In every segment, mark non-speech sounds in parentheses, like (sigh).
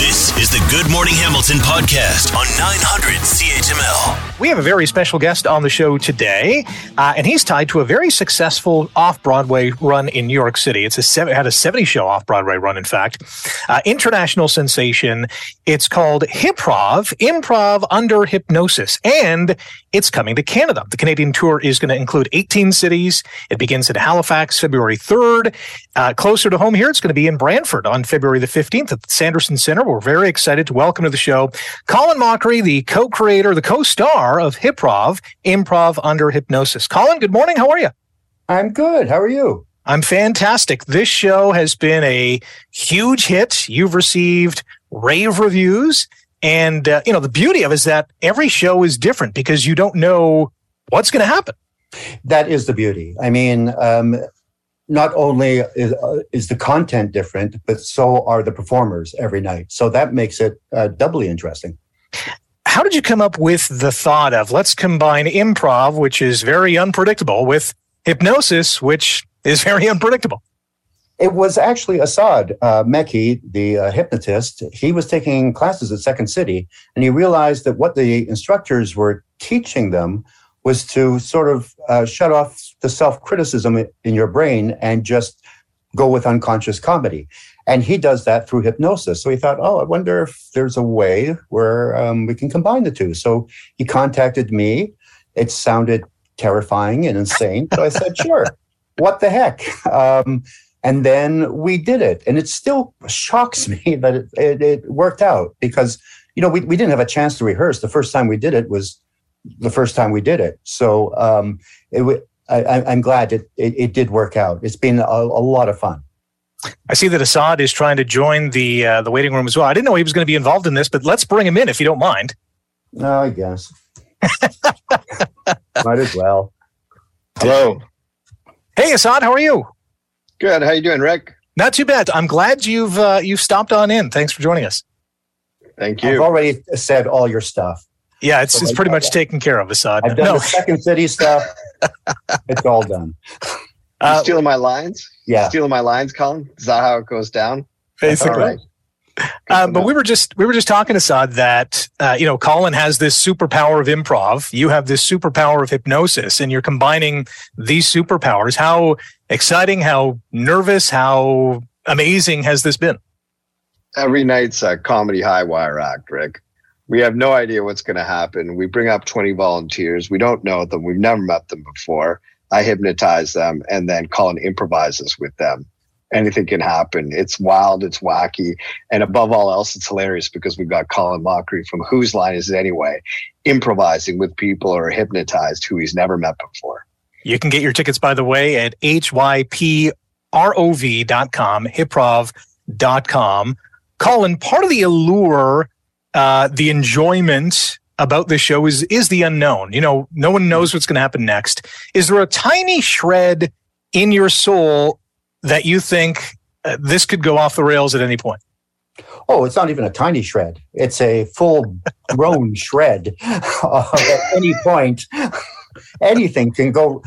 This is the Good Morning Hamilton podcast on 900 CHML. We have a very special guest on the show today, uh, and he's tied to a very successful off Broadway run in New York City. It's a seven, had a 70 show off Broadway run, in fact. Uh, international sensation. It's called Hyprov, Improv Under Hypnosis, and it's coming to Canada. The Canadian tour is going to include 18 cities. It begins in Halifax February 3rd. Uh, closer to home here, it's going to be in Brantford on February the 15th at the Sanderson Center. We're very excited to welcome to the show Colin Mochrie, the co-creator, the co-star of Hyprov, Improv Under Hypnosis. Colin, good morning. How are you? I'm good. How are you? I'm fantastic. This show has been a huge hit. You've received rave reviews. And, uh, you know, the beauty of it is that every show is different because you don't know what's going to happen. That is the beauty. I mean, um, not only is, uh, is, the content different, but so are the performers every night. So that makes it uh, doubly interesting. How did you come up with the thought of let's combine improv, which is very unpredictable, with hypnosis, which is very unpredictable? It was actually Asad uh, Mecci, the uh, hypnotist. He was taking classes at Second City, and he realized that what the instructors were teaching them was to sort of uh, shut off the self criticism in your brain and just go with unconscious comedy. And he does that through hypnosis. So he thought, oh, I wonder if there's a way where um, we can combine the two. So he contacted me. It sounded terrifying and insane. So I said, sure, what the heck? Um, and then we did it. And it still shocks me that it, it, it worked out because, you know, we, we didn't have a chance to rehearse. The first time we did it was the first time we did it. So um, it, I, am glad it, it, it, did work out. It's been a, a, lot of fun. I see that Asad is trying to join the uh, the waiting room as well. I didn't know he was going to be involved in this, but let's bring him in if you don't mind. No, I guess. (laughs) Might as well. Hello. Hey, Asad, how are you? Good. How you doing, Rick? Not too bad. I'm glad you've uh, you've stopped on in. Thanks for joining us. Thank you. I've already said all your stuff. Yeah, it's, so it's pretty much that. taken care of, Asad. I've done no. the second city stuff. (laughs) it's all done. Uh, stealing my lines? Yeah. Stealing my lines, Colin? Is that how it goes down? Basically. Um, but we were just we were just talking Asad, that uh, you know Colin has this superpower of improv. You have this superpower of hypnosis, and you're combining these superpowers. How exciting! How nervous! How amazing has this been? Every night's a comedy high wire act, Rick. We have no idea what's going to happen. We bring up 20 volunteers. We don't know them. We've never met them before. I hypnotize them and then Colin improvises with them. Anything can happen. It's wild, it's wacky, and above all else, it's hilarious because we've got Colin Mochrie from Whose Line Is It Anyway, improvising with people are hypnotized who he's never met before. You can get your tickets, by the way, at hyprov.com, hyprov.com. Colin, part of the allure uh, the enjoyment about this show is is the unknown. You know, no one knows what's going to happen next. Is there a tiny shred in your soul that you think uh, this could go off the rails at any point? Oh, it's not even a tiny shred. It's a full grown (laughs) shred. Uh, at any point, anything can go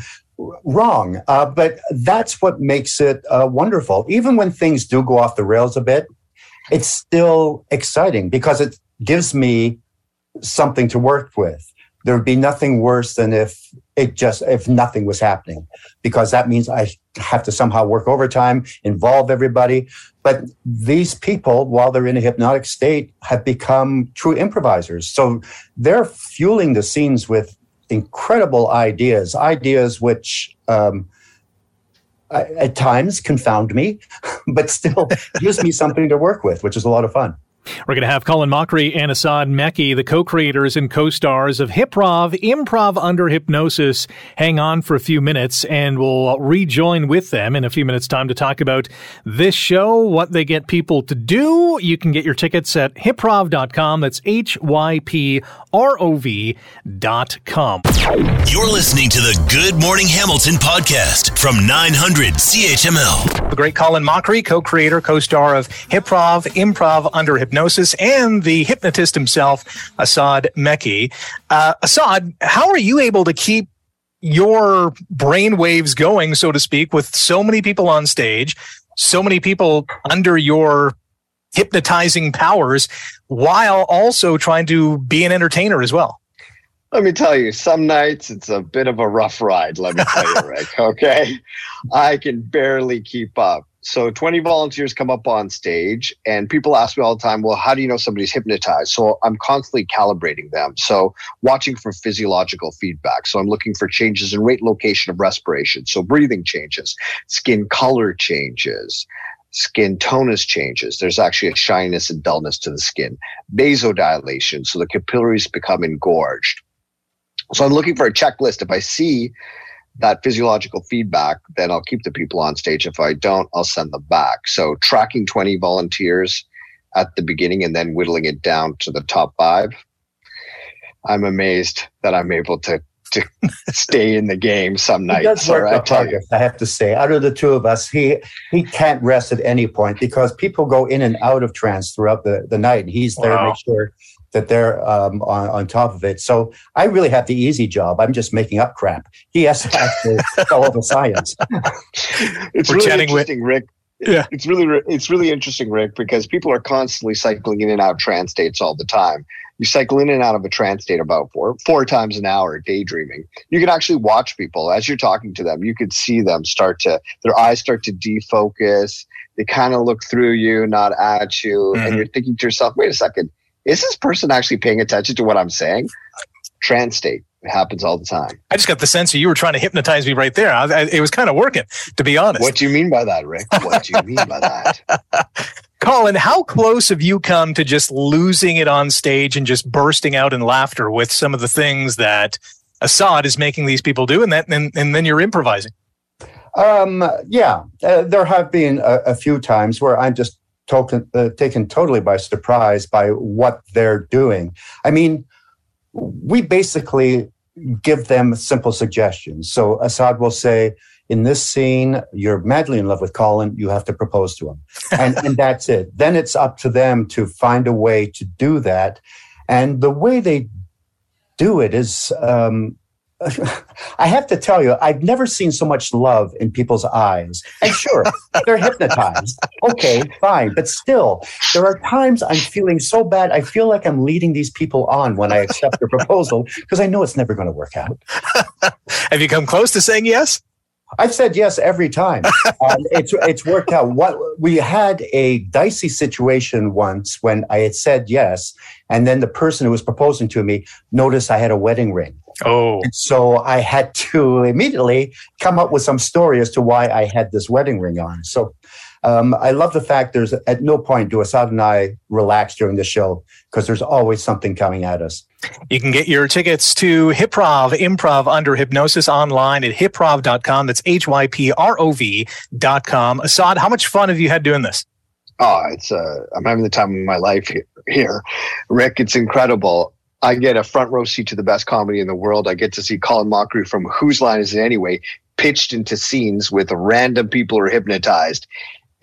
wrong. Uh, but that's what makes it uh, wonderful. Even when things do go off the rails a bit, it's still exciting because it gives me something to work with. There would be nothing worse than if it just if nothing was happening, because that means I have to somehow work overtime, involve everybody. But these people, while they're in a hypnotic state, have become true improvisers. So they're fueling the scenes with incredible ideas, ideas which um, at times confound me, (laughs) but still (laughs) gives me something to work with, which is a lot of fun. We're going to have Colin Mochrie and Asad Mecci, the co-creators and co-stars of Hyprov, Improv Under Hypnosis. Hang on for a few minutes and we'll rejoin with them in a few minutes time to talk about this show, what they get people to do. You can get your tickets at hyprov.com. That's H-Y-P-R-O-V dot com. You're listening to the Good Morning Hamilton podcast from 900 CHML. The great Colin Mochrie, co-creator, co-star of Hyprov, Improv Under Hypnosis hypnosis and the hypnotist himself, Asad Mecci. Uh, Asad, how are you able to keep your brain waves going, so to speak, with so many people on stage, so many people under your hypnotizing powers while also trying to be an entertainer as well. Let me tell you, some nights it's a bit of a rough ride, let me tell you, Rick. (laughs) Okay. I can barely keep up. So 20 volunteers come up on stage, and people ask me all the time, well, how do you know somebody's hypnotized? So I'm constantly calibrating them. So watching for physiological feedback. So I'm looking for changes in rate location of respiration. So breathing changes, skin color changes, skin tonus changes. There's actually a shyness and dullness to the skin, vasodilation. So the capillaries become engorged so I'm looking for a checklist. If I see that physiological feedback, then I'll keep the people on stage. If I don't, I'll send them back. So tracking 20 volunteers at the beginning and then whittling it down to the top five. I'm amazed that I'm able to to (laughs) stay in the game some nights. He does work I, tell you. I have to say, out of the two of us, he he can't rest at any point because people go in and out of trance throughout the, the night. He's there wow. to make sure that they're um, on, on top of it. So I really have the easy job. I'm just making up crap. He has to actually follow the science. (laughs) it's We're really interesting, with, Rick. Yeah, it's really it's really interesting, Rick, because people are constantly cycling in and out of trance states all the time. You cycle in and out of a trance state about four four times an hour, daydreaming. You can actually watch people as you're talking to them. You could see them start to their eyes start to defocus. They kind of look through you, not at you, mm-hmm. and you're thinking to yourself, "Wait a second, is this person actually paying attention to what I'm saying? Trans state. It happens all the time. I just got the sense that you were trying to hypnotize me right there. I, I, it was kind of working, to be honest. What do you mean by that, Rick? What do you mean by that? (laughs) Colin, how close have you come to just losing it on stage and just bursting out in laughter with some of the things that Asad is making these people do, and that, and, and then you're improvising? Um, yeah, uh, there have been a, a, few times where I'm just token, uh, taken totally by surprise by what they're doing. I mean, we basically give them simple suggestions. So Asad will say, in this scene, you're madly in love with Colin, you have to propose to him. (laughs) And, and that's it. Then it's up to them to find a way to do that. And the way they do it is um, (laughs) I have to tell you, I've never seen so much love in people's eyes. And sure, (laughs) they're hypnotized. Okay, fine. But still, there are times I'm feeling so bad. I feel like I'm leading these people on when I accept their proposal because I know it's never going to work out. (laughs) Have you come close to saying yes? I've said yes every time. um, it's it's worked out. What we had a dicey situation once when I had said yes, and then the person who was proposing to me noticed I had a wedding ring. Oh, and so I had to immediately come up with some story as to why I had this wedding ring on. So um, I love the fact there's at no point do Asad and I relax during the show because there's always something coming at us. You can get your tickets to Hyprov Improv Under Hypnosis online at hyprov.com. That's H Y P R O V.com. Asad, how much fun have you had doing this? Oh, it's uh, I'm having the time of my life here. Rick, it's incredible. I get a front row seat to the best comedy in the world. I get to see Colin Mochrie from Whose Line Is It Anyway pitched into scenes with random people who are hypnotized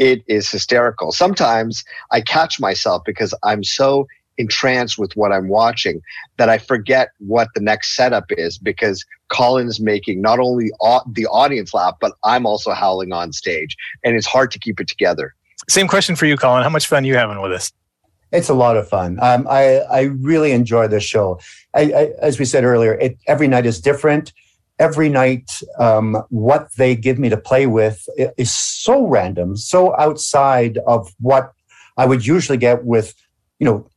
it is hysterical. Sometimes I catch myself because I'm so entranced with what I'm watching that I forget what the next setup is because Colin's making not only the audience laugh, but I'm also howling on stage. And it's hard to keep it together. Same question for you, Colin. How much fun are you having with this? It's a lot of fun. Um, I, I really enjoy this show. I, I, as we said earlier, it, every night is different every night um, what they give me to play with is so random so outside of what i would usually get with you know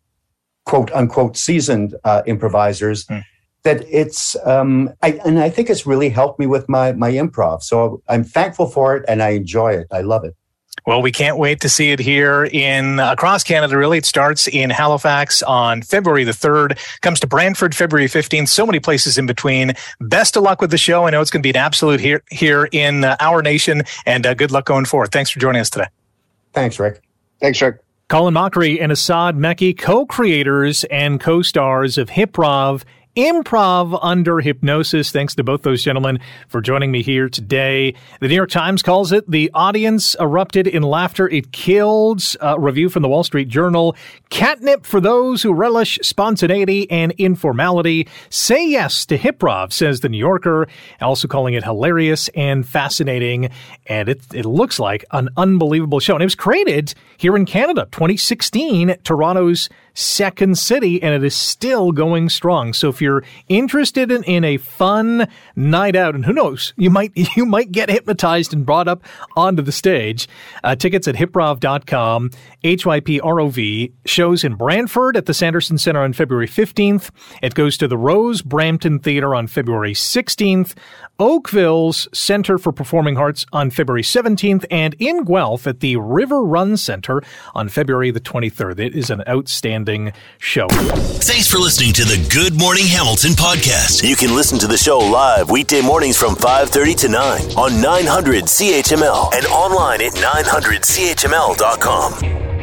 quote unquote seasoned uh, improvisers mm. that it's um, I, and i think it's really helped me with my my improv so i'm thankful for it and i enjoy it i love it well, we can't wait to see it here in across Canada. Really, it starts in Halifax on February the 3rd, comes to Brantford February 15th. So many places in between. Best of luck with the show. I know it's going to be an absolute here, here in uh, our nation, and uh, good luck going forward. Thanks for joining us today. Thanks, Rick. Thanks, Rick. Colin Mochrie and Asad Mecci, co creators and co stars of Hyprov Improv Under Hypnosis. Thanks to both those gentlemen for joining me here today. The New York Times calls it The Audience Erupted in Laughter. It killed. A review from the Wall Street Journal. Catnip for those who relish spontaneity and informality. Say yes to Hyprov, says the New Yorker, also calling it hilarious and fascinating. And it, it looks like an unbelievable show. And it was created here in Canada, 2016, Toronto's second city, and it is still going strong. So if you're interested in, in a fun night out, and who knows, you might (laughs) you might get hypnotized and brought up onto the stage. Uh, tickets at hyprov.com, H-Y-P-R-O-V, shows in Brantford at the Sanderson Center on February 15th. It goes to the Rose Brampton Theater on February 16th, Oakville's Center for Performing Arts on February 17th, and in Guelph at the River Run Center on February the 23rd. It is an outstanding show. Thanks for listening to the Good Morning Hamilton podcast. You can listen to the show live weekday mornings from 5:30 to 9 on 900 CHML and online at 900CHML.com.